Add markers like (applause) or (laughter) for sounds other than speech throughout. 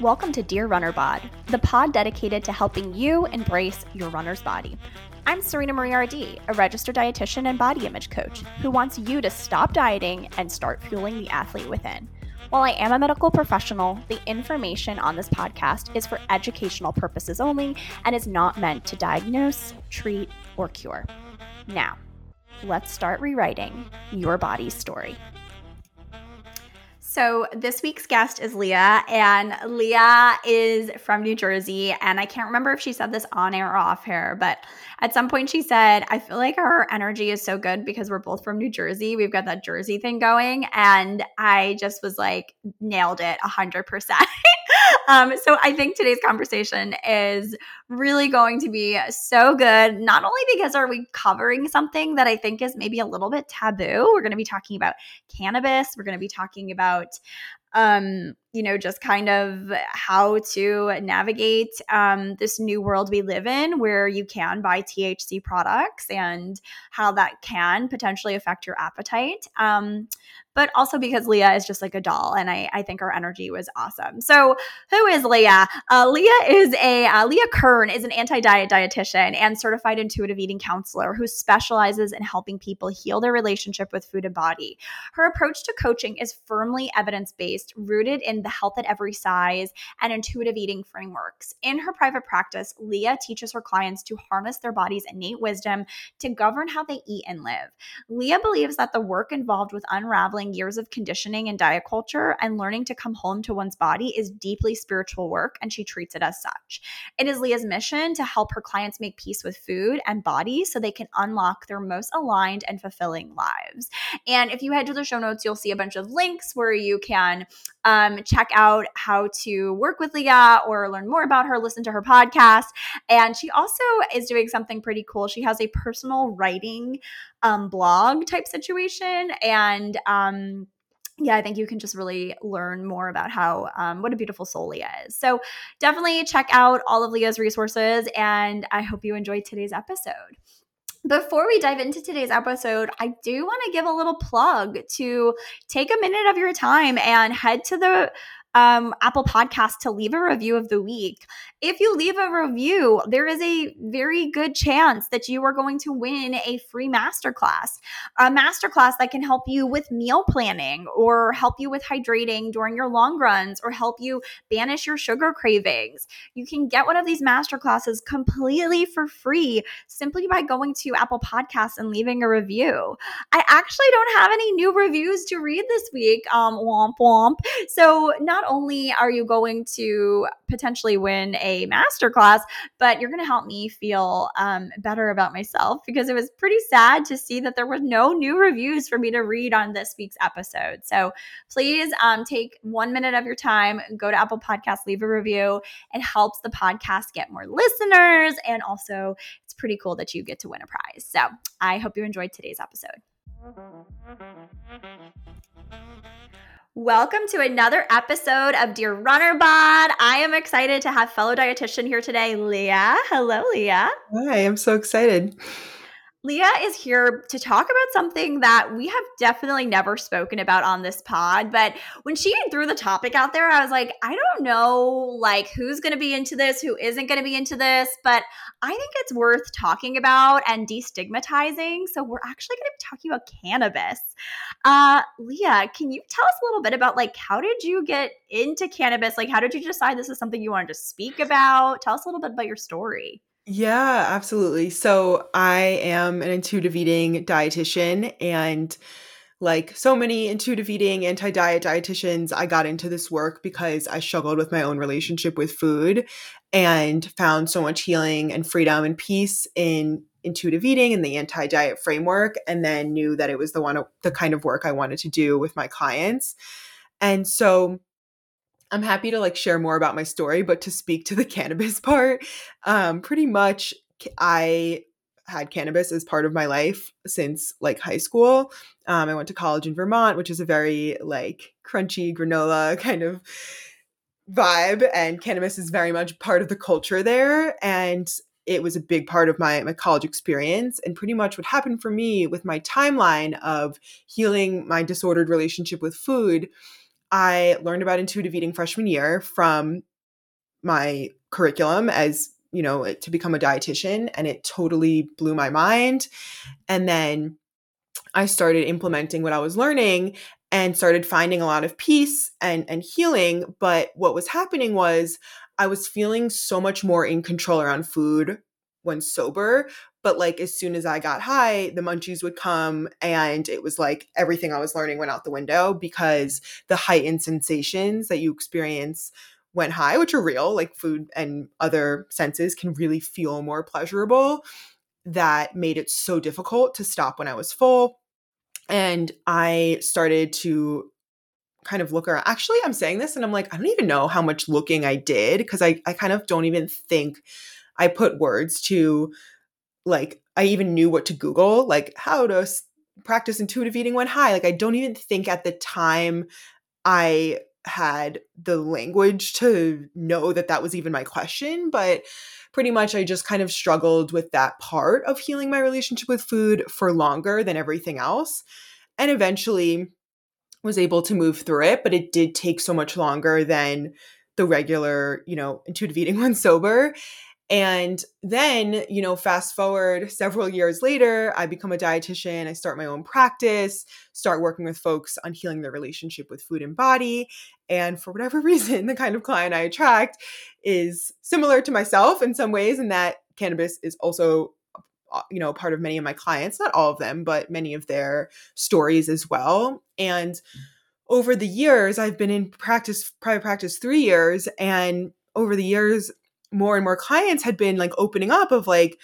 Welcome to Dear Runner Bod, the pod dedicated to helping you embrace your runner's body. I'm Serena Marie RD, a registered dietitian and body image coach who wants you to stop dieting and start fueling the athlete within. While I am a medical professional, the information on this podcast is for educational purposes only and is not meant to diagnose, treat, or cure. Now, let's start rewriting your body's story. So, this week's guest is Leah, and Leah is from New Jersey. And I can't remember if she said this on air or off air, but at some point she said, I feel like our energy is so good because we're both from New Jersey. We've got that Jersey thing going. And I just was like, nailed it 100%. (laughs) um, so, I think today's conversation is really going to be so good, not only because are we covering something that I think is maybe a little bit taboo, we're going to be talking about cannabis, we're going to be talking about um, you know, just kind of how to navigate um, this new world we live in where you can buy THC products and how that can potentially affect your appetite. Um, but also because Leah is just like a doll, and I, I think her energy was awesome. So, who is Leah? Uh, Leah is a uh, Leah Kern is an anti-diet dietitian and certified intuitive eating counselor who specializes in helping people heal their relationship with food and body. Her approach to coaching is firmly evidence-based, rooted in the health at every size and intuitive eating frameworks. In her private practice, Leah teaches her clients to harness their body's innate wisdom to govern how they eat and live. Leah believes that the work involved with unraveling years of conditioning and diet culture and learning to come home to one's body is deeply spiritual work, and she treats it as such. It is Leah's mission to help her clients make peace with food and body so they can unlock their most aligned and fulfilling lives. And if you head to the show notes, you'll see a bunch of links where you can um, check out how to work with Leah or learn more about her, listen to her podcast. And she also is doing something pretty cool. She has a personal writing um, blog type situation. And um, yeah, I think you can just really learn more about how um, what a beautiful soul Leah is. So definitely check out all of Leah's resources, and I hope you enjoyed today's episode. Before we dive into today's episode, I do want to give a little plug to take a minute of your time and head to the um, Apple Podcast to leave a review of the week. If you leave a review, there is a very good chance that you are going to win a free masterclass, a masterclass that can help you with meal planning or help you with hydrating during your long runs or help you banish your sugar cravings. You can get one of these masterclasses completely for free simply by going to Apple Podcasts and leaving a review. I actually don't have any new reviews to read this week. Um, womp womp. So not only are you going to potentially win a masterclass, but you're going to help me feel um, better about myself because it was pretty sad to see that there were no new reviews for me to read on this week's episode. So please um, take one minute of your time, go to Apple Podcasts, leave a review. It helps the podcast get more listeners. And also, it's pretty cool that you get to win a prize. So I hope you enjoyed today's episode. Welcome to another episode of Dear Runner Bod. I am excited to have fellow dietitian here today, Leah. Hello, Leah. Hi, I'm so excited. Leah is here to talk about something that we have definitely never spoken about on this pod. But when she threw the topic out there, I was like, I don't know, like who's going to be into this, who isn't going to be into this, but I think it's worth talking about and destigmatizing. So we're actually going to be talking about cannabis. Uh, Leah, can you tell us a little bit about like how did you get into cannabis? Like, how did you decide this is something you wanted to speak about? Tell us a little bit about your story. Yeah, absolutely. So I am an intuitive eating dietitian and like so many intuitive eating anti-diet dietitians, I got into this work because I struggled with my own relationship with food and found so much healing and freedom and peace in intuitive eating and the anti-diet framework and then knew that it was the one the kind of work I wanted to do with my clients. And so I'm happy to like share more about my story, but to speak to the (laughs) cannabis part, um, pretty much I had cannabis as part of my life since like high school. Um, I went to college in Vermont, which is a very like crunchy granola (laughs) kind of vibe, and cannabis is very much part of the culture there. And it was a big part of my my college experience and pretty much what happened for me with my timeline of healing my disordered relationship with food I learned about intuitive eating freshman year from my curriculum as you know to become a dietitian and it totally blew my mind. And then i started implementing what i was learning and started finding a lot of peace and and healing but what was happening was i was feeling so much more in control around food when sober but like as soon as i got high the munchies would come and it was like everything i was learning went out the window because the heightened sensations that you experience when high which are real like food and other senses can really feel more pleasurable that made it so difficult to stop when i was full and I started to kind of look around. Actually, I'm saying this and I'm like, I don't even know how much looking I did because I, I kind of don't even think I put words to like, I even knew what to Google, like how to s- practice intuitive eating when high. Like, I don't even think at the time I had the language to know that that was even my question. But pretty much I just kind of struggled with that part of healing my relationship with food for longer than everything else. And eventually was able to move through it, but it did take so much longer than the regular, you know, intuitive eating (laughs) when sober. And then, you know, fast forward several years later, I become a dietitian. I start my own practice, start working with folks on healing their relationship with food and body. And for whatever (laughs) reason, the kind of client I attract is similar to myself in some ways, in that cannabis is also uh, you know part of many of my clients not all of them but many of their stories as well and over the years i've been in practice private practice 3 years and over the years more and more clients had been like opening up of like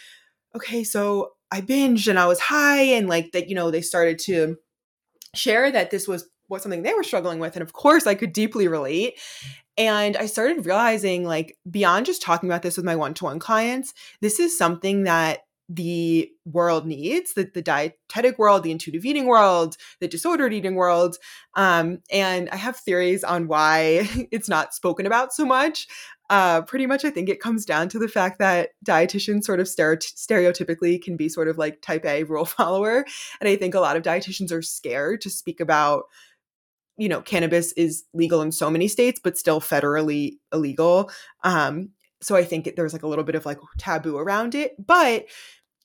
okay so i binged and i was high and like that you know they started to share that this was what something they were struggling with and of course i could deeply relate. And i started realizing like beyond just talking about this with my one-to-one clients this is something that the world needs the, the dietetic world the intuitive eating world the disordered eating world um, and i have theories on why (laughs) it's not spoken about so much uh, pretty much, I think it comes down to the fact that dietitians sort of stereotypically can be sort of like type A rule (laughs) follower. And I think a lot of dietitians are scared to speak about, you know, cannabis is legal in so many states, but still federally illegal. Um, so I think there's like a little bit of like taboo around it. But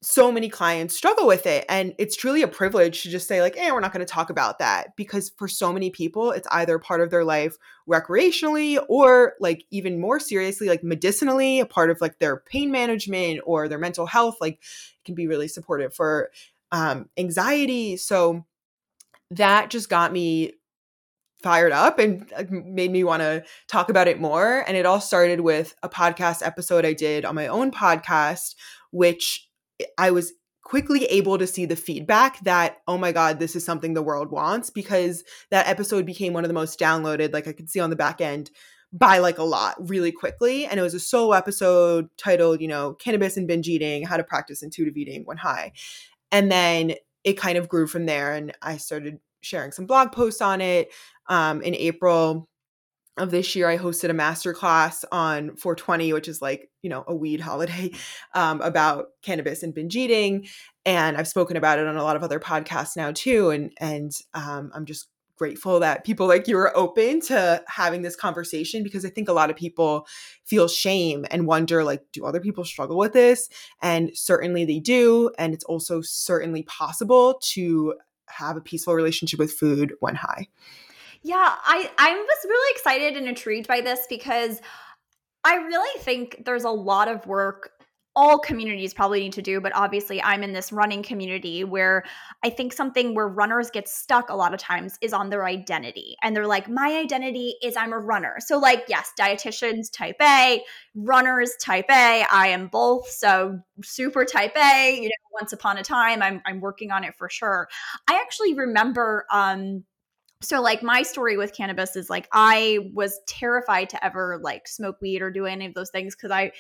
so many clients struggle with it and it's truly a privilege to just say like eh we're not going to talk about that because for so many people it's either part of their life recreationally or like even more seriously like medicinally a part of like their pain management or their mental health like it can be really supportive for um anxiety so that just got me fired up and made me want to talk about it more and it all started with a podcast episode I did on my own podcast which I was quickly able to see the feedback that oh my god this is something the world wants because that episode became one of the most downloaded like i could see on the back end by like a lot really quickly and it was a solo episode titled you know cannabis and binge eating how to practice intuitive eating when high and then it kind of grew from there and i started sharing some blog posts on it um, in april of this year, I hosted a masterclass on 420, which is like, you know, a weed (laughs) holiday um, about cannabis and binge eating. And I've spoken about it on a lot of other podcasts now too. And, and um, I'm just grateful that people like you are open to having this conversation because I think a lot of people feel shame and wonder like do other people struggle with this and certainly they do and it's also certainly possible to have a peaceful relationship with food when high. Yeah, I I was really excited and intrigued by this because I really think there's a lot of work all communities probably need to do, but obviously I'm in this running community where I think something where runners get stuck a lot of times is on their identity. And they're like, my identity is I'm a runner. So, like, yes, dietitians type A, runners type A. I am both. So, super type A, you know, once upon a time, I'm, I'm working on it for sure. I actually remember, um, so like my story with cannabis is like I was terrified to ever like smoke weed or do any of those things because I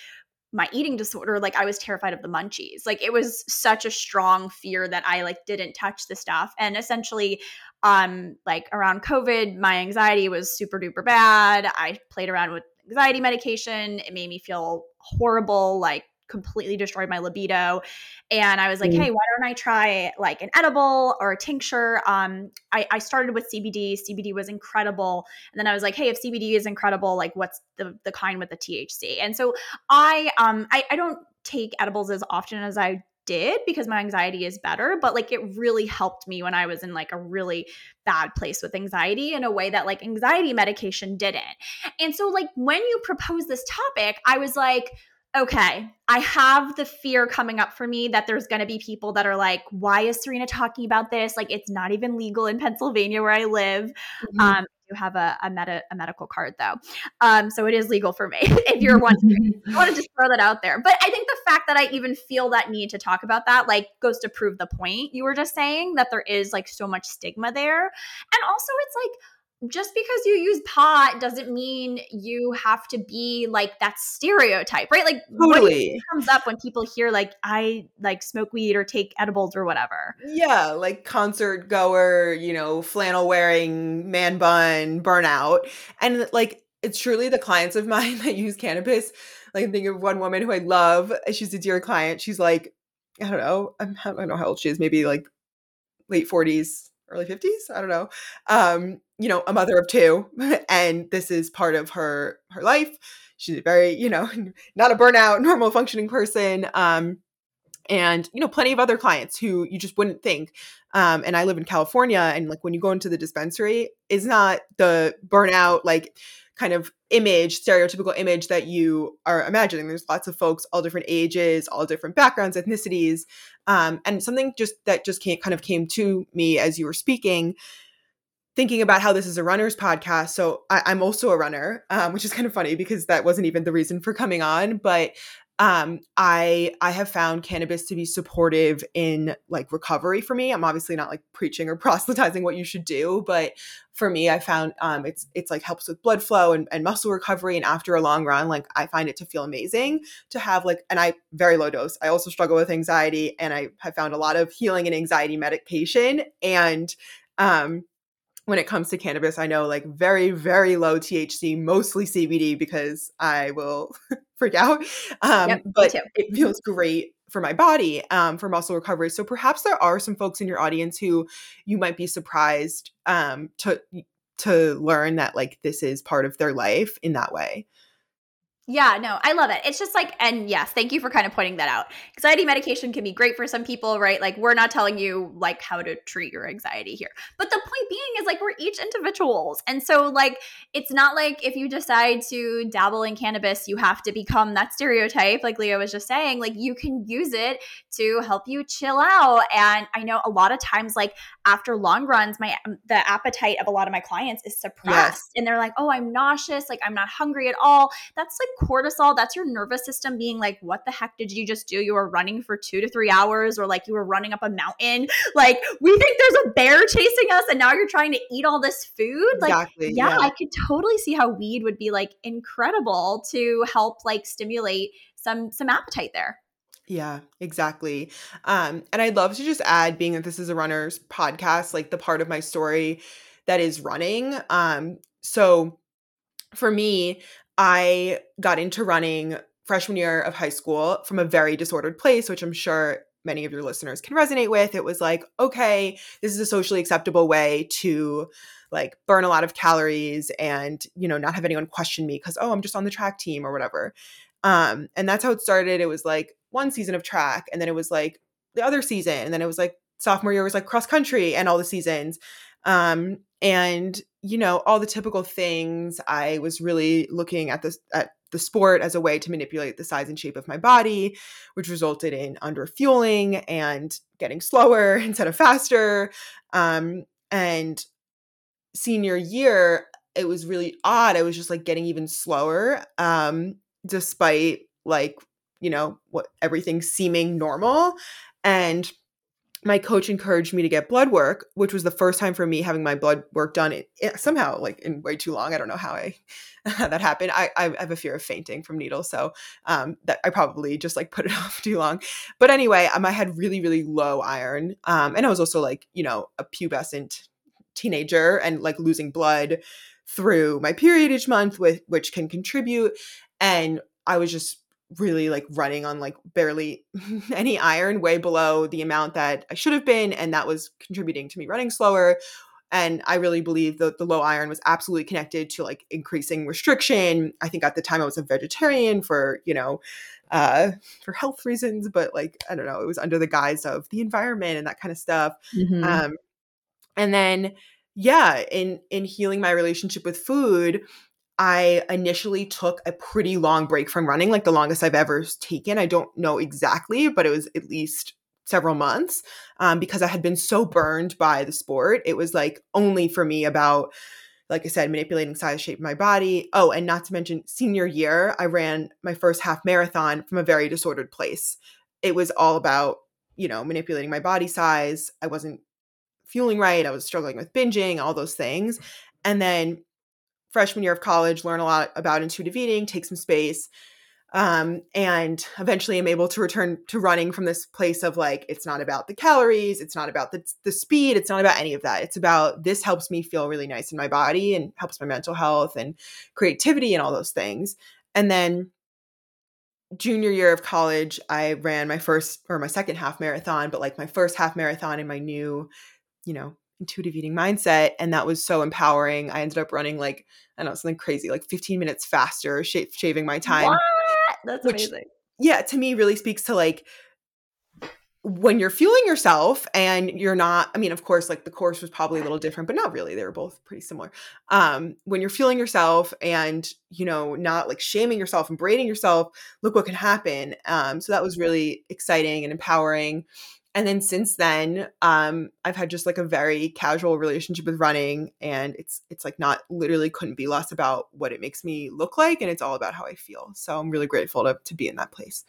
my eating disorder like I was terrified of the munchies. Like it was such a strong fear that I like didn't touch the stuff and essentially um like around covid my anxiety was super duper bad. I played around with anxiety medication. It made me feel horrible like completely destroyed my libido. And I was like, Mm. hey, why don't I try like an edible or a tincture? Um, I, I started with CBD. CBD was incredible. And then I was like, hey, if CBD is incredible, like what's the the kind with the THC? And so I um I, I don't take edibles as often as I did because my anxiety is better, but like it really helped me when I was in like a really bad place with anxiety in a way that like anxiety medication didn't. And so like when you propose this topic, I was like, okay, I have the fear coming up for me that there's going to be people that are like, why is Serena talking about this? Like, it's not even legal in Pennsylvania where I live. Mhm. Um, you have a, a, meta, a medical card though. Um, so it is legal for me (laughs) if you're wondering. I want to just throw that out there. But I think the fact that I even feel that need to talk about that, like, goes to prove the point you were just saying that there is like so much stigma there. And also, it's like, just because you use pot doesn't mean you have to be like that stereotype, right? Like Totally. think comes up when people hear like I like smoke weed or take edibles or whatever. Yeah, like concert goer, you know, flannel wearing, man bun, burnout. And like it's truly the clients of (laughs) mine that use cannabis. Like I'm thinking of one woman who I love. She's a dear client. She's like, I don't know, I'm, I don't know how old she is, maybe like late 40s, early 50s. I don't know. Um, you know, a mother of two. (laughs) And this is part of her her life. She's a very, you know, (laughs) not a burnout, (laughs) normal functioning person. Um, and you know plenty of other clients who you just wouldn't think um, and i live in california and like when you go into the dispensary is not the burnout like kind of image stereotypical image that you are imagining there's lots of folks all different ages all different backgrounds ethnicities um, and something just that just came, kind of came to me as you were speaking thinking about how this is a runner's podcast so I, i'm also a runner um, which is kind of funny because that wasn't even the reason for coming on but um i i have found cannabis to be supportive in like recovery for me. I'm obviously not like preaching or (laughs) proselytizing what you should do but for me i found um it's it's like helps with blood flow and, and muscle recovery and after a long run like i find it to feel amazing to have like and i very low dose. I also struggle with anxiety and i have found a lot of healing and anxiety medication and um when it comes to cannabis, I know like very, very low THC, mostly CBD because I will (laughs) freak out. Um, Yep, but it feels great for my body, um, for muscle recovery. So perhaps there are some folks in your audience who you might be surprised um, to to learn that like this is part of their life in that way. Yeah, no, I love it. It's just like, and yes, thank you for kind of pointing that out. Anxiety medication can be great for some people, right? Like, we're not telling you like how to treat your anxiety here. But the point being is like, we're each individuals. And so, like, it's not like if you decide to dabble in cannabis, you have to become that stereotype, like Leah was just saying. Like, you can use it to help you chill out. And I know a lot of times, like, after long runs, my um, the appetite of a lot of my clients is suppressed. And they're like, oh, I'm nauseous, like I'm not hungry at all. That's like cortisol. That's your nervous system being like, what the heck did you just do? You were running for two to three hours, or like you were running up a mountain. Like, we think there's a bear chasing us, and now you're trying to eat all this food. Like, exactly. yeah, I could totally see how weed would be like incredible to help like stimulate some some appetite there. Yeah, exactly. Um, and I'd love to just add, being that this is a runner's podcast, like the part of my story that is running. Um, so for me, I got into running freshman year of high school from a very disordered place, which I'm sure many of your listeners can resonate with. It was like, okay, this is a socially acceptable way to like burn a lot of calories and, you know, not have anyone question me because, oh, I'm just on the track team or whatever. Um, and that's how it started. It was like one season of track, and then it was like the other season, and then it was like sophomore year was like cross country and all the seasons. Um, and you know, all the typical things. I was really looking at this at the sport as a way to manipulate the size and shape of my body, which resulted in under fueling and getting slower (laughs) instead of faster. Um, and senior year, it was really odd. I was just like getting even slower, um, despite like, you know, what everything seeming normal. And my coach encouraged me to get blood work, which was the first time for me having my blood work done it, it, somehow like in way too long. I don't know how I (laughs) that happened. I, I have a fear of fainting from needles, so um, that I probably just like put it (laughs) off too long. But anyway, um, I had really really low iron, um, and I was also like you know a pubescent teenager and like losing blood through my period each month, with which can contribute. And I was just really like running on like barely (laughs) any iron, way below the amount that I should have been. And that was contributing to me running slower. And I really believe that the low iron was absolutely connected to like increasing restriction. I think at the time I was a vegetarian for, you know, uh, for health reasons, but like, I don't know, it was under the guise of the environment and that kind of stuff. Mm-hmm. Um, and then, yeah, in in healing my relationship with food, I initially took a pretty long break from running, like the longest I've ever taken. I don't know exactly, but it was at least several months um, because I had been so burned by the sport. It was like only for me about, like I said, manipulating size, shape of my body. Oh, and not to mention senior year, I ran my first half marathon from a very disordered place. It was all about, you know, manipulating my body size. I wasn't fueling right. I was struggling with binging, all those things. And then freshman year of college, learn a lot about intuitive eating, take some space. Um, and eventually I'm able to return to running from this place of like, it's not about the calories, it's not about the, the speed, it's not about any of that. It's about this helps me feel really nice in my body and helps my mental health and creativity and all those things. And then junior year of college, I ran my first or my second half marathon, but like my first half marathon in my new you know, intuitive eating mindset. And that was so empowering. I ended up running like, I don't know, something crazy, like 15 minutes faster, sh- shaving my time. What? That's which, amazing. Yeah, to me really speaks to like when you're fueling yourself and you're not i mean of course like the course was probably a little different but not really they were both pretty similar um when you're fueling yourself and you know not like shaming yourself and braiding yourself look what can happen um so that was really exciting and empowering and then since then um i've had just like a very casual relationship with running and it's it's like not literally couldn't be less about what it makes me look like and it's all about how i feel. So i'm really grateful to, to be in that place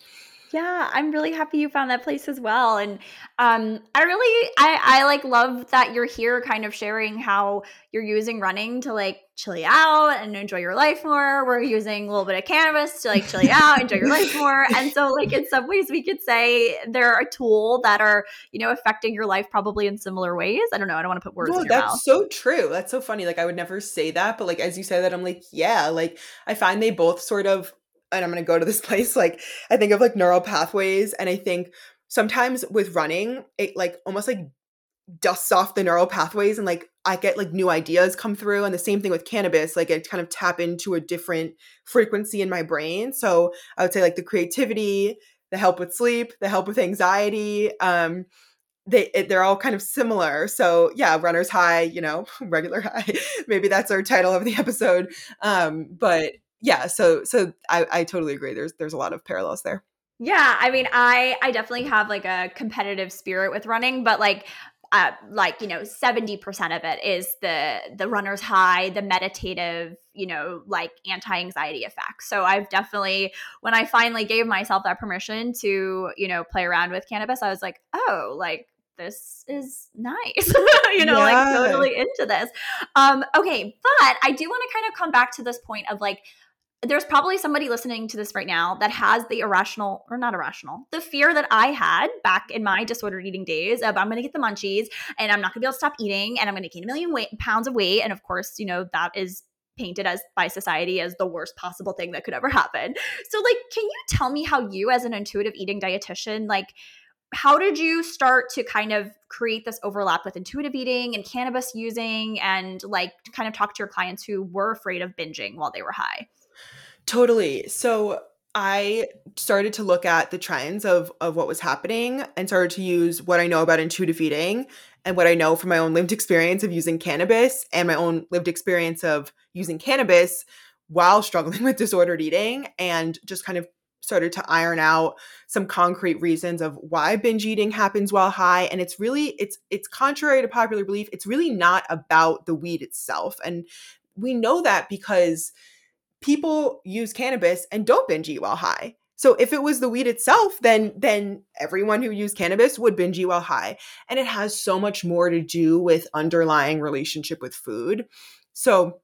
yeah, I'm really happy you found that place as well. And um I really I I like love that you're here kind of sharing how you're using running to like chill you out and enjoy your life more. We're using a little bit of cannabis to like chill you out, enjoy your life more. (laughs) And so like in some ways we could say they're a tool that are, you know, affecting your life probably in similar ways. I don't know. I don't want to put words no, that's mouth. so true. That's so funny. Like I would never say that, but like as you say that, I'm like, yeah, like I find they both sort of and I'm going to go to this (laughs) place like I think of like neural pathways and I think sometimes with running it like almost like dusts off the neural pathways and like I get like new ideas come through and the same thing with cannabis like I kind of tap into a different frequency in my brain. So I would say like the creativity the help with sleep the help with anxiety um they it, they're all kind of similar. So yeah runner's high you know (laughs) regular high maybe that's our title of the (laughs) episode. Um but yeah so so I, I totally agree there's there's a lot of parallels there. Yeah i mean i i definitely have like a competitive spirit with running but like uh, like you know 70% of it is the the runner's high the meditative you know like anti-anxiety effects. So i've definitely when i finally gave myself that permission to you know play around with cannabis i was like oh like this is nice. (laughs) You know yeah. like totally into this. Um okay but i do want to kind of come back to this point of like there's probably somebody listening to this right now that has the irrational or not irrational the fear that i had back in my disordered eating days of i'm going to get the munchies and i'm not going to be able to stop eating and i'm going to gain a million weight, pounds of weight and of course you know that is painted as by society as the worst possible thing that could ever happen. So like can you tell me how you as an intuitive eating dietitian like how did you start to kind of create this overlap with intuitive eating and cannabis using and like kind of talk to your clients who were afraid of binging while they were high Totally. So I started to look at the trends of of what was happening and started to use what I know about intuitive eating and what I know from my own lived experience of using cannabis and my own lived experience of using cannabis while struggling (laughs) with disordered eating and just kind of started to iron out some concrete reasons of why binge eating happens while high and it's really it's it's contrary to popular belief it's really not about the weed itself and we know that because people use cannabis and don't binge eat while high. So if it was the weed itself, then then everyone who used cannabis would binge eat while high. And it has so much more to do with underlying relationship with food. So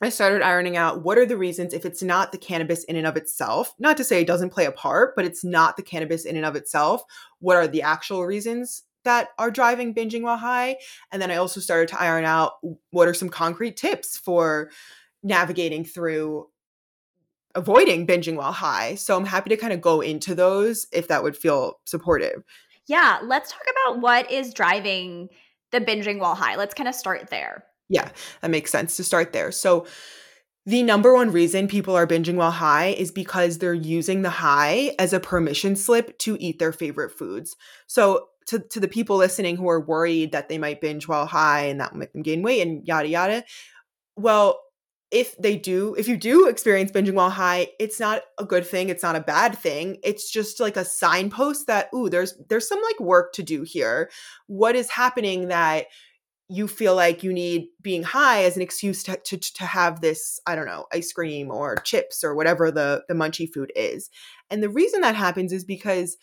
I started ironing out what are the reasons if it's not the cannabis in and of itself, not to say it doesn't play a part, but it's not the cannabis in and of itself. What are the actual reasons that are driving binging while high? And then I also started to iron out what are some concrete tips for navigating through avoiding binging while high. So I'm happy to kind of go into those if that would feel supportive. Yeah, let's talk about what is driving the binging while high. Let's kind of start there. Yeah, that makes sense to start there. So the number one reason people are binging while high is because they're using the high as a permission slip to eat their favorite foods. So to, to the people listening who are worried that they might binge while high and that will make them gain weight and yada yada, well, if they do, if you do experience binging while high, it's not a good thing. It's not a bad thing. It's just like a signpost that, ooh, there's there's some like work to do here. What is happening that you feel like you need being high as an excuse to, to, to have this, I don't know, ice cream or chips or whatever the, the munchy food is. And the reason that happens is because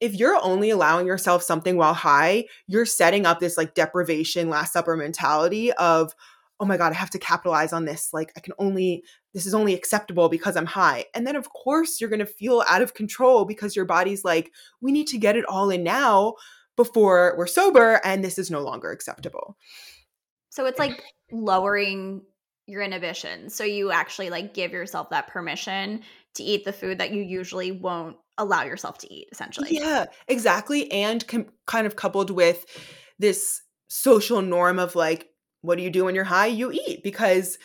if you're only allowing yourself something while high, you're setting up this like deprivation, last supper mentality of, oh my God, I have to capitalize on this. Like, I can only, this is only acceptable because I'm high. And then, of course, you're going to feel out of control because your body's like, we need to get it all in now before we're sober. And this is no longer acceptable. So it's like lowering your inhibition. So you actually like give yourself that permission to eat the food that you usually won't allow yourself to eat, essentially. Yeah, exactly. And com- kind of coupled with this social norm of like, what do you do when you're high? You eat because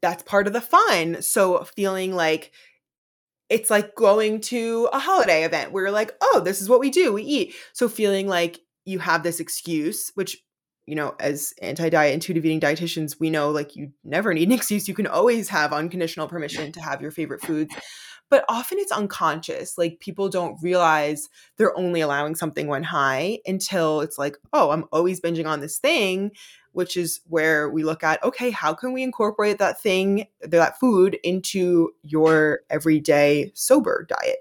that's part of the fun. So feeling like it's like going to a holiday event where you're like, oh, this is what we do, we eat. So feeling like you have this excuse, which you know, as anti-diet intuitive eating dietitians, we know like you never need an (laughs) excuse. You can always have unconditional permission to have your favorite foods. But often it's unconscious. Like people don't realize they're only allowing something when high until it's like, oh, I'm always binging on this thing which is where we look at okay, how can we incorporate that thing, that food into your everyday sober diet?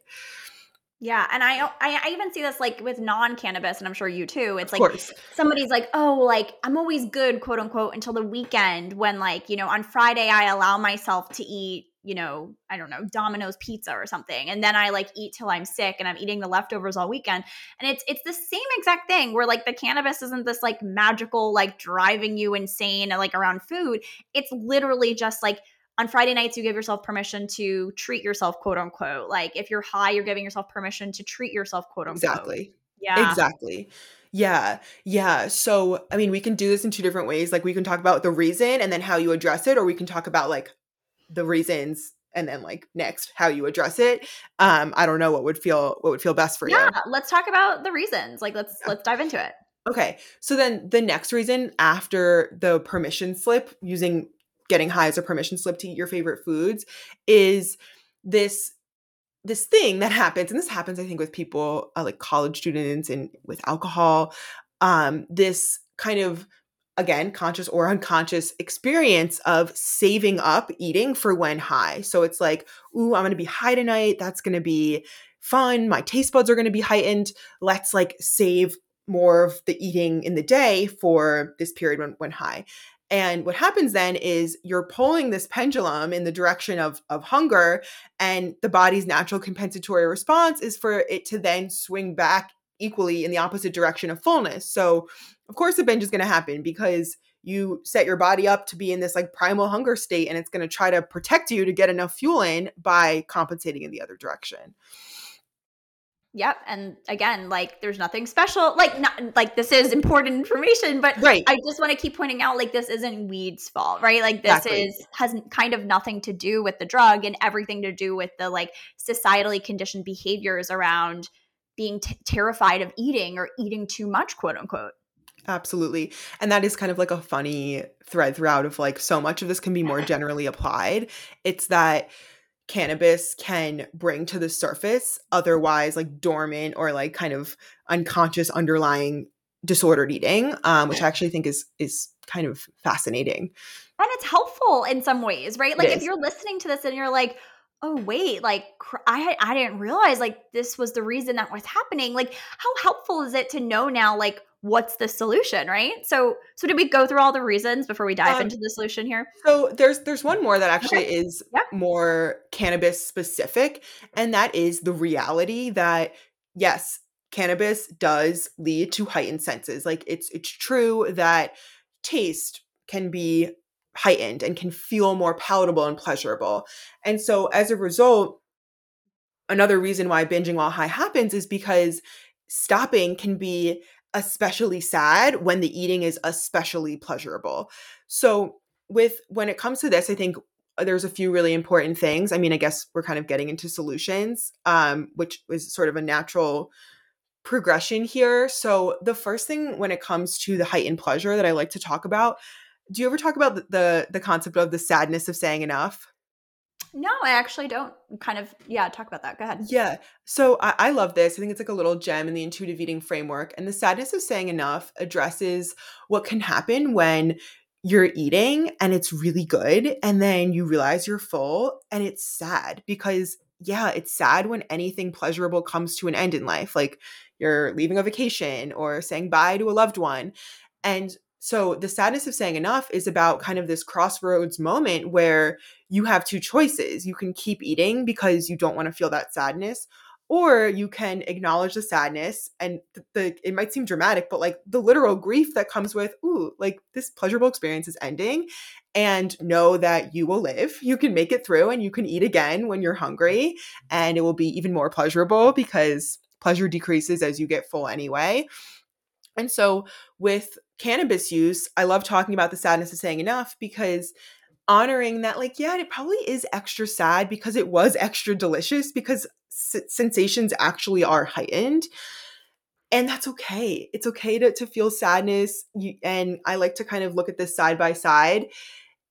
Yeah, and I, I, I even see this like with non cannabis, and I'm sure you too. It's like somebody's like, oh, like I'm always good, quote unquote, until the weekend when like you know on Friday I allow myself to eat you know, I don't know, Domino's pizza or something. And then I like eat till I'm sick and I'm eating the leftovers all weekend. And it's it's the same exact thing where like the cannabis isn't this like magical like driving you insane like around food. It's literally just like on Friday nights you give yourself permission to treat yourself quote unquote. Like if you're high, you're giving yourself permission to treat yourself quote unquote. Exactly. Yeah. Exactly. Yeah. Yeah. So, I mean, we can do this in two different ways. Like, we can talk about the reason and then how you address it, or we can talk about like the reasons and then like next how you address it um i don't know what would feel what would feel best for yeah, you yeah let's talk about the reasons like let's yeah. let's dive into it okay so then the next reason after the permission slip using getting high as a permission slip to eat your favorite foods is this this thing that happens and this happens i think with people uh, like college students and with alcohol um this kind of again, conscious or unconscious experience of saving up eating for when high. So it's like, ooh, I'm going to be high tonight. That's going to be fun. My taste buds are going to be heightened. Let's like save more of the eating in the day for this period when, when high. And what happens then is you're pulling this pendulum in the direction of, of hunger, and the body's natural compensatory response is for it to then swing back equally in the opposite direction of fullness. So, of course, a binge is going to happen because you set your body up to be in this like primal hunger state and it's going to try to protect you to get enough fuel in by compensating in the other direction. Yep. And again, like there's nothing special. Like not like this is important information, but right. I just want to keep pointing out like this isn't weed's fault, right? Like this exactly. is has kind of nothing to do with the drug and everything to do with the like societally conditioned behaviors around being t- terrified of eating or eating too much, quote unquote. Absolutely. And that is kind of like a funny thread throughout of like so much of this can be more (laughs) generally applied. It's that cannabis can bring to the surface otherwise like dormant or like kind of unconscious underlying disordered eating um, which i actually think is is kind of fascinating and it's helpful in some ways right like if you're listening to this and you're like oh wait like i i didn't realize like this was the reason that was happening like how helpful is it to know now like what's the solution right so so did we go through all the reasons before we dive um, into the solution here so there's there's one more that actually okay. is yep. more cannabis specific and that is the reality that yes cannabis does lead to heightened senses like it's it's true that taste can be heightened and can feel more palatable and pleasurable. And so as a result, another reason why binging while high happens is because stopping can be especially sad when the eating is especially pleasurable. So with when it comes to this, I think there's a few really important things. I mean, I guess we're kind of getting into solutions, um, which is sort of a natural progression here. So the first thing when it comes to the heightened pleasure that I like to talk about, do you ever talk about the the, the concept of the sadness of saying enough? No, I actually don't. Kind of, yeah, talk about that. Go ahead. Yeah. So I, I, love this. I think it's like a little gem in the intuitive eating framework. And the sadness of saying enough addresses what can happen when you're eating and it's really good. And then you realize you're full and it's sad because, yeah, it's sad when anything pleasurable comes to an end in life. Like you're leaving a vacation or saying bye to a loved one. And so the sadness of saying enough is about kind of this crossroads moment where you have two choices. You can keep eating because you don't want to feel that sadness, or you can acknowledge the sadness and the, the, it might seem dramatic but like the literal grief that comes with ooh like this pleasurable experience is ending and know that you will live you can make it through and you can eat again when you're hungry and it will be even more pleasurable because pleasure decreases as you get full anyway and so with cannabis use, I love talking about the sadness of saying enough because honoring that, like, yeah, it probably is extra sad because it was extra delicious because s- sensations actually are heightened. And that's okay. It's okay to, to feel sadness. You, and I like to kind of look at this side by side.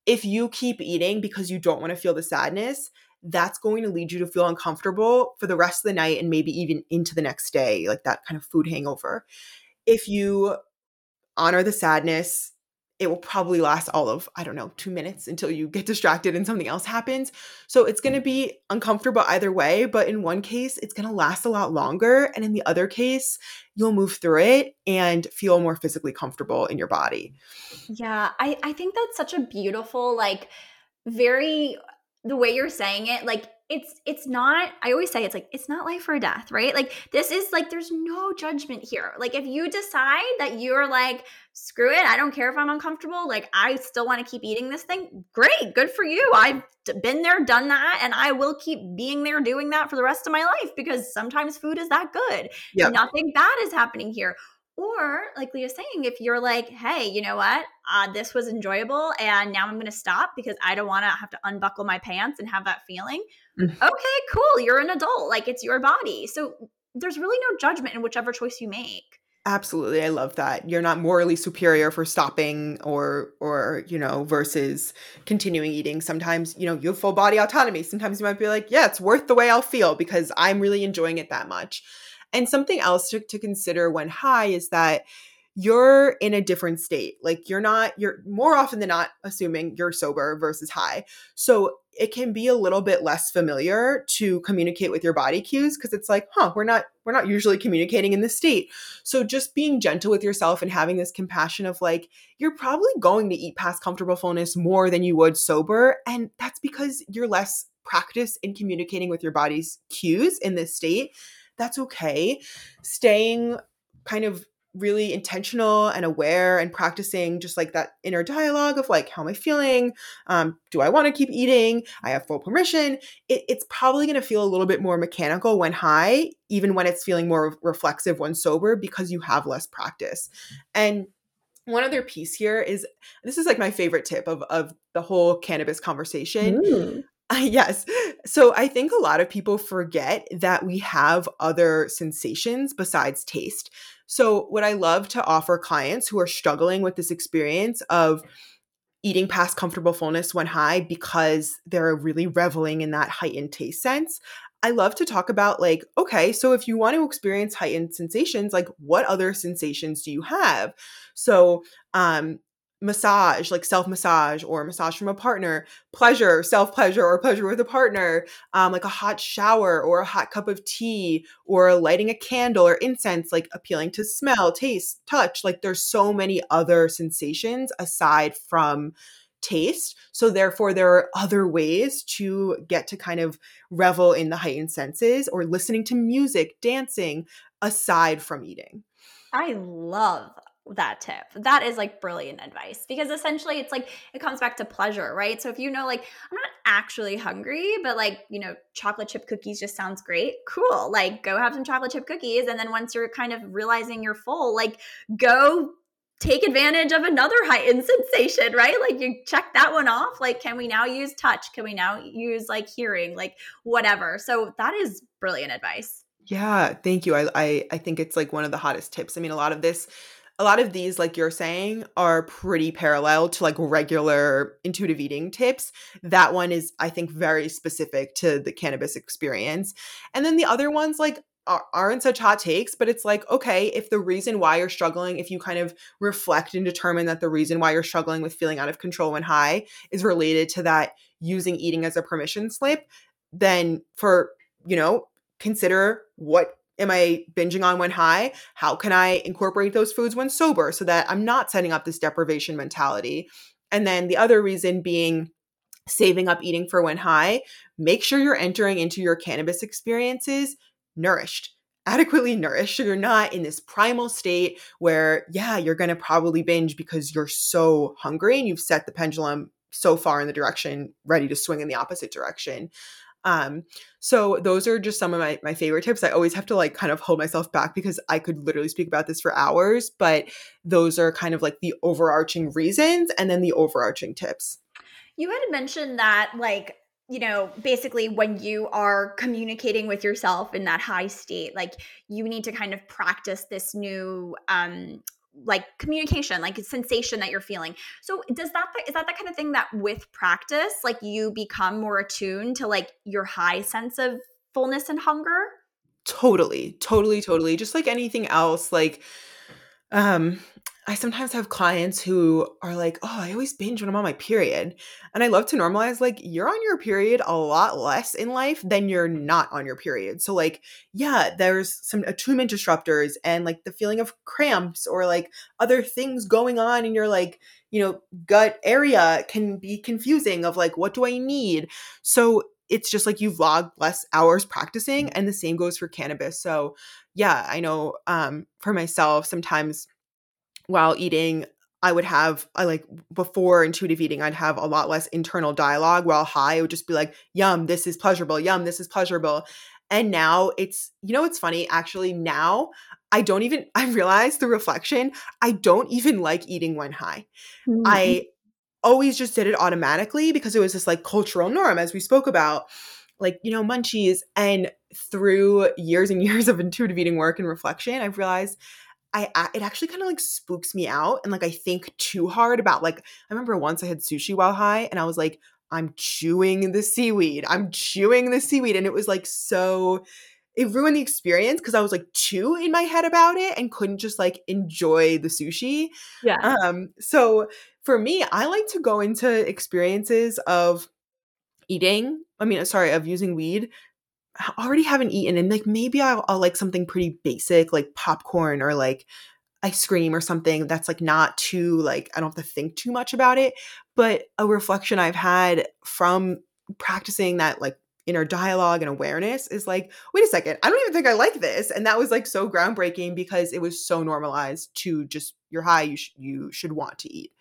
If you keep eating because you don't want to feel the sadness, that's going to lead you to feel uncomfortable for the rest of the night and maybe even into the next day, like that kind of food hangover if you honor the sadness, it will probably last all of, I don't know, two minutes until you get distracted and something else happens. So it's going to be uncomfortable either way. But in one case, it's going to last a lot longer. And in the other case, you'll move through it and feel more physically comfortable in your body. Yeah. I, I think that's such a beautiful, like, very, the way you're saying it, like, it's it's not i always say it's like it's not life or death right? Like this is like there's no judgment here. Like if you decide that you're like screw it i don't care if i'm uncomfortable like i still want to keep eating this thing great good for you. I've been there done that and i will keep being there doing that for the rest of my life because sometimes food is that good. Yep. nothing bad is happening here or, like Leah's saying, if you're like, hey, you know what? Uh, this was enjoyable and now I'm going to stop because I don't want to have to unbuckle my pants and have that feeling. Mm-hmm. Okay, cool. You're an adult. Like it's your body. So there's really no judgment in whichever choice you make. Absolutely. I love that. You're not morally superior for stopping or or, you know, versus continuing eating. Sometimes, you know, you have full body autonomy. Sometimes you might be like, yeah, it's worth the way I'll feel because I'm really enjoying it that much. And something else to, to consider when high is that you're in a different state. Like you're not, you're more often than not assuming you're sober versus high. So it can be a little bit less familiar to communicate with your body cues because it's like, huh, we're not, we're not usually communicating in this state. So just being gentle with yourself and having this compassion of like, you're probably going to eat past comfortable fullness more than you would sober. And that's because you're less practice in communicating with your body's cues in this state that's okay. Staying kind of really intentional and aware and practicing just like that inner dialogue of like how am i feeling? Um, do i want to keep eating? I have full permission. It, it's probably going to feel a little bit more mechanical when high even when it's feeling more reflexive when sober because you have less practice. And one other piece here is this is like my favorite tip of, of the whole cannabis conversation. Mm. (laughs) yes. So I think a lot of people forget that we have other sensations besides taste. So, what I love to offer clients who are struggling with this experience of eating past comfortable fullness when high because they're really reveling in that heightened taste sense. I love to talk about, like, okay, so if you want to experience heightened sensations, like, what other sensations do you have? So, um, massage, like self massage or massage from a partner, pleasure, self pleasure or pleasure with a partner, um, like a hot shower or a hot cup of tea or lighting a candle or incense, like appealing to smell, taste, touch. Like there's so many other sensations aside from taste. So therefore, there are other ways to get to kind of revel in the heightened senses or listening to music, dancing aside from eating. I love that tip. That is like brilliant advice because essentially it's like it comes back to pleasure, right? So if you know like I'm not actually hungry, but like, you know, chocolate chip cookies just sounds great. Cool. Like go have some chocolate chip cookies and then once you're kind of realizing you're full, like go take advantage of another heightened (laughs) sensation, right? Like you check that one off. Like, can we now use touch? Can we now use like hearing? Like whatever. So that is brilliant advice. Yeah, thank you. I, I I think it's like one of the hottest tips. I mean, a lot of this a lot of these like you're saying are pretty parallel to like regular intuitive eating tips. That one is i think very specific to the cannabis experience. And then the other ones like aren't such hot takes, but it's like, okay, if the reason why you're struggling, if you kind of reflect and determine that the reason why you're struggling with feeling out of control when high is related to that using eating as a permission slip, then for, you know, consider what am I binging on when high? How can I incorporate those foods when sober so that I'm not setting up this deprivation mentality? And then the other reason being saving up eating for when high, make sure you're entering into your cannabis experiences nourished adequately nourished so you're not in this primal state where yeah you're going to probably binge because you're so hungry and you've set the pendulum so far in the direction ready to swing in the opposite direction um so those are just some of my my favorite tips. I always have to like kind of hold myself back because i could literally speak about this for hours but those are kind of like the overarching reasons and then the overarching tips. You had mentioned that like you know, basically when you are communicating with yourself in that high state, like you need to kind of practice this new um like communication, like sensation that you're feeling. So does that is that the kind of thing that with practice, like you become more attuned to like your high sense of fullness and hunger? Totally, totally, totally. Just like anything else, like um I sometimes have clients who are like, "Oh, I always binge when I'm on my period." And I love to normalize like you're on your period a lot less in life than you're not on your period. So like, yeah, there's some attunement disruptors and like the feeling of cramps or like other things going on in your like, you know, gut area can be confusing of like what do I need? So it's just like you've logged less hours practicing and the same goes for cannabis. So, yeah, I know um for myself sometimes while eating I would have I like before intuitive eating, I'd have a lot less internal dialogue while high. It would just be like, yum, this is pleasurable, yum, this is pleasurable. And now it's, you know, it's funny. Actually, now I don't even, (laughs) I realize the reflection, I don't even like eating when high. Mm-hmm. I always just did it automatically because it was this like cultural norm, as we spoke about, like, you know, munchies. And through years and (laughs) years of intuitive eating work and reflection, I've realized I, I it actually kind of like spooks me out and like I think too hard about like I remember once I had sushi while high and I was like I'm chewing the seaweed. I'm chewing the seaweed and it was like so it ruined the experience because I was like too in my head about it and couldn't just like enjoy the sushi. Yeah. Um so for me, I like to go into experiences of eating, I mean sorry, of using weed already haven't eaten and like maybe I'll, I'll like something pretty basic like popcorn or like ice cream or something that's like not too like I don't have to think too much about it. But a reflection I've had from practicing that like inner dialogue and awareness is like, wait a second, I don't even think I like this. And that was like so groundbreaking because it was so normalized to just you're high, you sh- you should want to eat.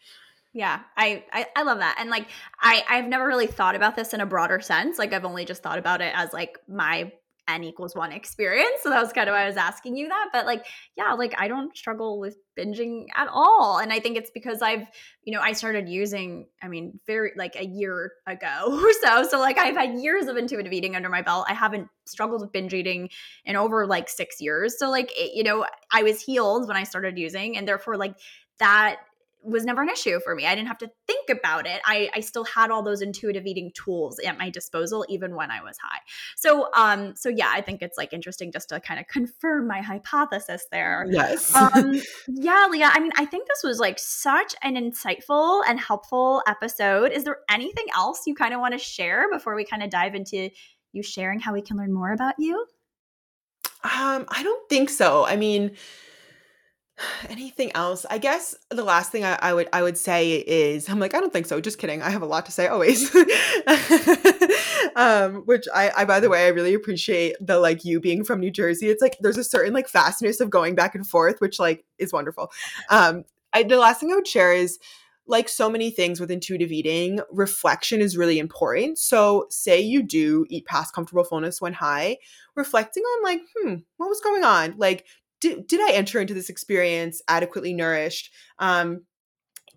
Yeah, I, I, I love that. And like I I've never really thought about this in a broader sense. Like I've only just thought about it as like my n equals one experience. So that was kind of why I was asking you that. But like, yeah, like I don't struggle with binging at all. And I think it's because I've, you know, I started using, I mean, very like a year ago or (laughs) so. So like I've had years of intuitive eating under my belt. I haven't struggled with binge eating in over like six years. So like, it, you know, I was healed when I started using. And therefore, like that was never an issue for me. I didn't have to think about it. I, I still had all those intuitive eating tools at my disposal, even when I was high. So, um, so yeah, I think it's like interesting just to kind of confirm my hypothesis there. Yes. um, (laughs) yeah, Leah. I mean, I think this was like such an insightful and helpful episode. Is there anything else you kind of want to share before we kind of dive into you sharing how we can learn more about you? Um, I don't think so. I mean, (sighs) anything else i guess the last thing I, I, would i would say is i'm like i don't think so just kidding i have a lot to say always (laughs) um, which I, I, by the way, I really appreciate the like you being from New Jersey. It's like there's a certain like fastness of going back and forth, which like is wonderful. Um, I, the last thing I would share is like so many things with intuitive eating, reflection is really important. So, say you do eat past comfortable fullness when high, reflecting on like, hmm, what was going on? Like, did, did I enter into this experience adequately nourished? Um,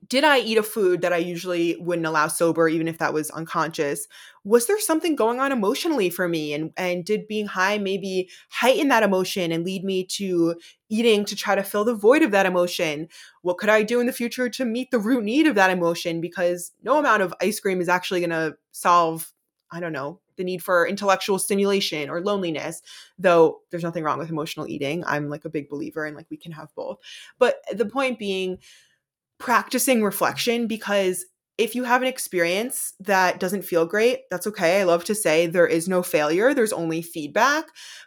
did I eat a food that I usually wouldn't allow sober, even if that was unconscious? Was there something going on emotionally for me? And, and did being high maybe heighten that emotion and lead me to eating to try to fill the void of that emotion? What could I do in the future to meet the root need of that emotion? Because no amount of ice cream is actually going to solve, I don't know, the need for intellectual stimulation or loneliness, though there's nothing wrong with emotional eating. I'm like a big believer in like we can have both. But the point being, practicing reflection because if you have an experience that doesn't feel great, that's okay. I love to say there is no failure, there's only feedback.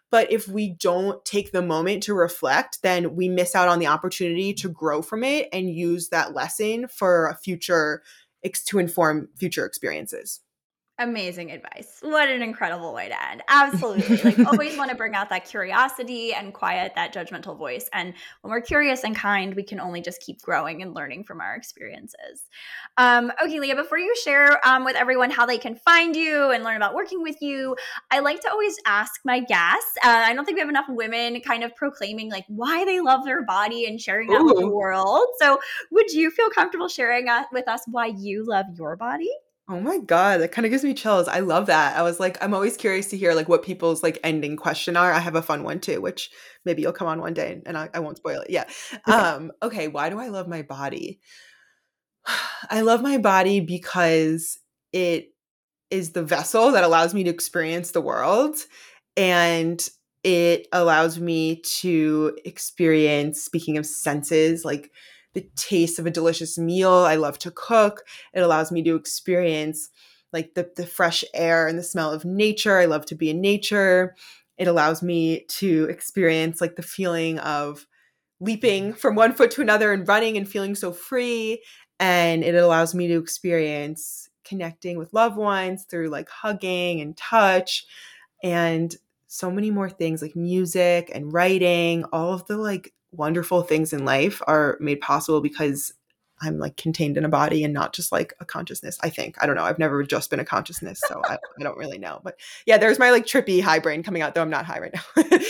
But if we don't take the moment to reflect, then we miss out on the opportunity to grow from it and use that lesson for a future to inform future experiences. Amazing advice. What an incredible way to end. Absolutely. like (laughs) always want to bring out that curiosity and quiet that judgmental voice. And when we're curious and kind, we can only just keep growing and learning from our experiences. Um, okay, Leah, before you share um, with everyone how they can find you and learn about working with you, I like to always ask my guests. Uh, I don't think we have enough women kind of proclaiming like why they love their body and sharing that Ooh. with the world. So would you feel comfortable sharing uh, with us why you love your body? Oh my god, that kind of gives me chills. I love that. I was like, I'm always curious to hear like what people's like ending question are. I have a fun one too, which maybe you'll come on one day and I, I won't spoil it. Yeah. Okay. (laughs) Um, okay, why do I love my body? (sighs) I love my body because it is the vessel that allows me to experience the world and it allows me to experience speaking of senses like the taste of a delicious meal. I love to cook. It allows me to experience like the, the fresh air and the smell of nature. I love to be in nature. It allows me to experience like the feeling of leaping mm-hmm. from one foot to another and running and feeling so free. And it allows me to experience connecting with loved ones through like hugging and touch and so many more things like music and writing, all of the like wonderful things in life are made possible because I'm like contained in a body and not just like a consciousness. I think. I don't know. I've never just been a consciousness, so I, I don't really know. But yeah, there's my like trippy high brain coming out, though I'm not high right now. (laughs) I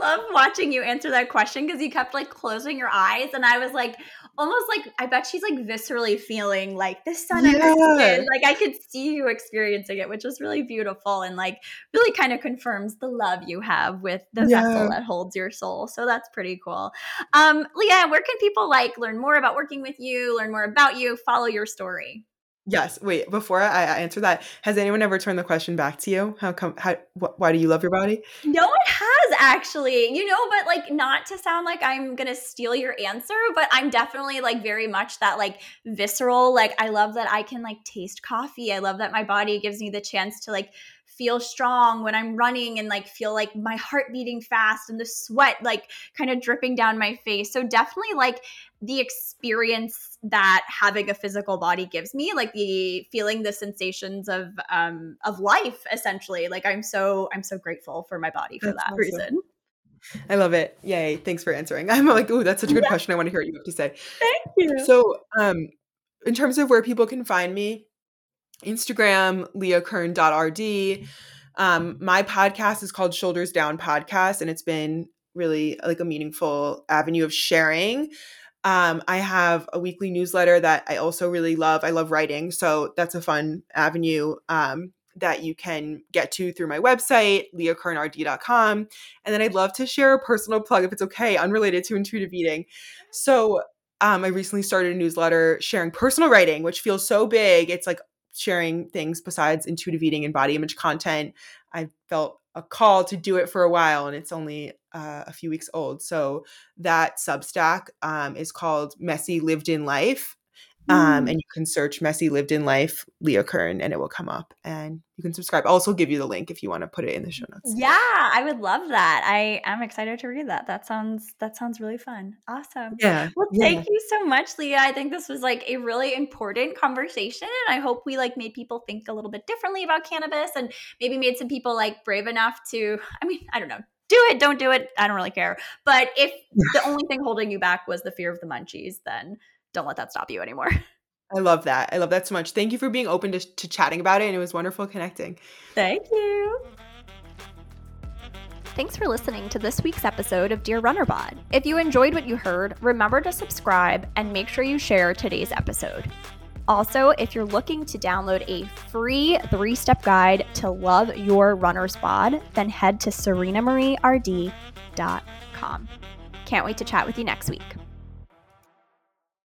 love watching you answer that question because you kept like closing your eyes, and I was like, almost like I bet she's like viscerally feeling like the sun yeah. her skin. Like I could see you experiencing it, which was really beautiful and like really kind of confirms the love you have with the yeah. vessel that holds your soul. So that's pretty cool. Um, Leah, where can people like learn more about working with you, learn more about you, follow your story? Yes. Wait. Before I, answer that, has anyone ever turned the question back to you? How come? How? Wh- why do you love your body? No one has actually. You know, but like, not to sound like I'm gonna steal your answer, but I'm definitely like very much that like visceral. Like, I love that I can like taste coffee. I love that my body gives me the chance to like feel strong when I'm running and like feel like my heart beating fast and the sweat like kind of dripping down my face. So definitely like the experience that having a physical body gives me, like the feeling the sensations of um of life essentially. Like I'm so I'm so grateful for my body for that's that awesome. reason. I love it. Yay. Thanks for answering. (laughs) I'm like, oh, that's such a good yeah. question. I want to hear what you have to say. Thank you. So um in terms of where people can find me, Instagram, leahkern.rd. Um, my podcast is called Shoulders Down Podcast, and it's been really like a meaningful avenue of sharing. Um, I have a weekly newsletter that I also really love. I love writing, so that's a fun avenue um, that you can get to through my website, leahkernrd.com. And then I'd love to share a personal plug if it's okay, unrelated to intuitive eating. So um, I recently started a newsletter sharing personal writing, which feels so big. It's like sharing things besides intuitive eating and body image content. I felt a call to do it for a while, and it's only uh, a few weeks old. So that Substack um, is called Messy Lived in Life. Um, mm. and you can search Messy Lived in Life, Leah Kern, and it will come up. And you can subscribe. I'll also give you the link if you want to put it in the show notes. Yeah, I would love that. I am excited to read that. That sounds that sounds really fun. Awesome. Yeah. Well, yeah. thank you so much, Leah. I think this was like a really important conversation. And I hope we like made people think a little bit differently about cannabis and maybe made some people like brave enough to, I mean, I don't know, do it, don't do it. I don't really care. But if (laughs) the only thing holding you back was the fear of the munchies, then don't let that stop you anymore. (laughs) I love that. I love that so much. Thank you for being open to, to chatting about it. And it was wonderful connecting. Thank you. Thanks for listening to this week's episode of Dear Runner Bod. If you enjoyed what you heard, remember to subscribe and make sure you share today's episode. Also, if you're looking to download a free three step guide to love your runner's bod, then head to serenamarierd.com. Can't wait to chat with you next week.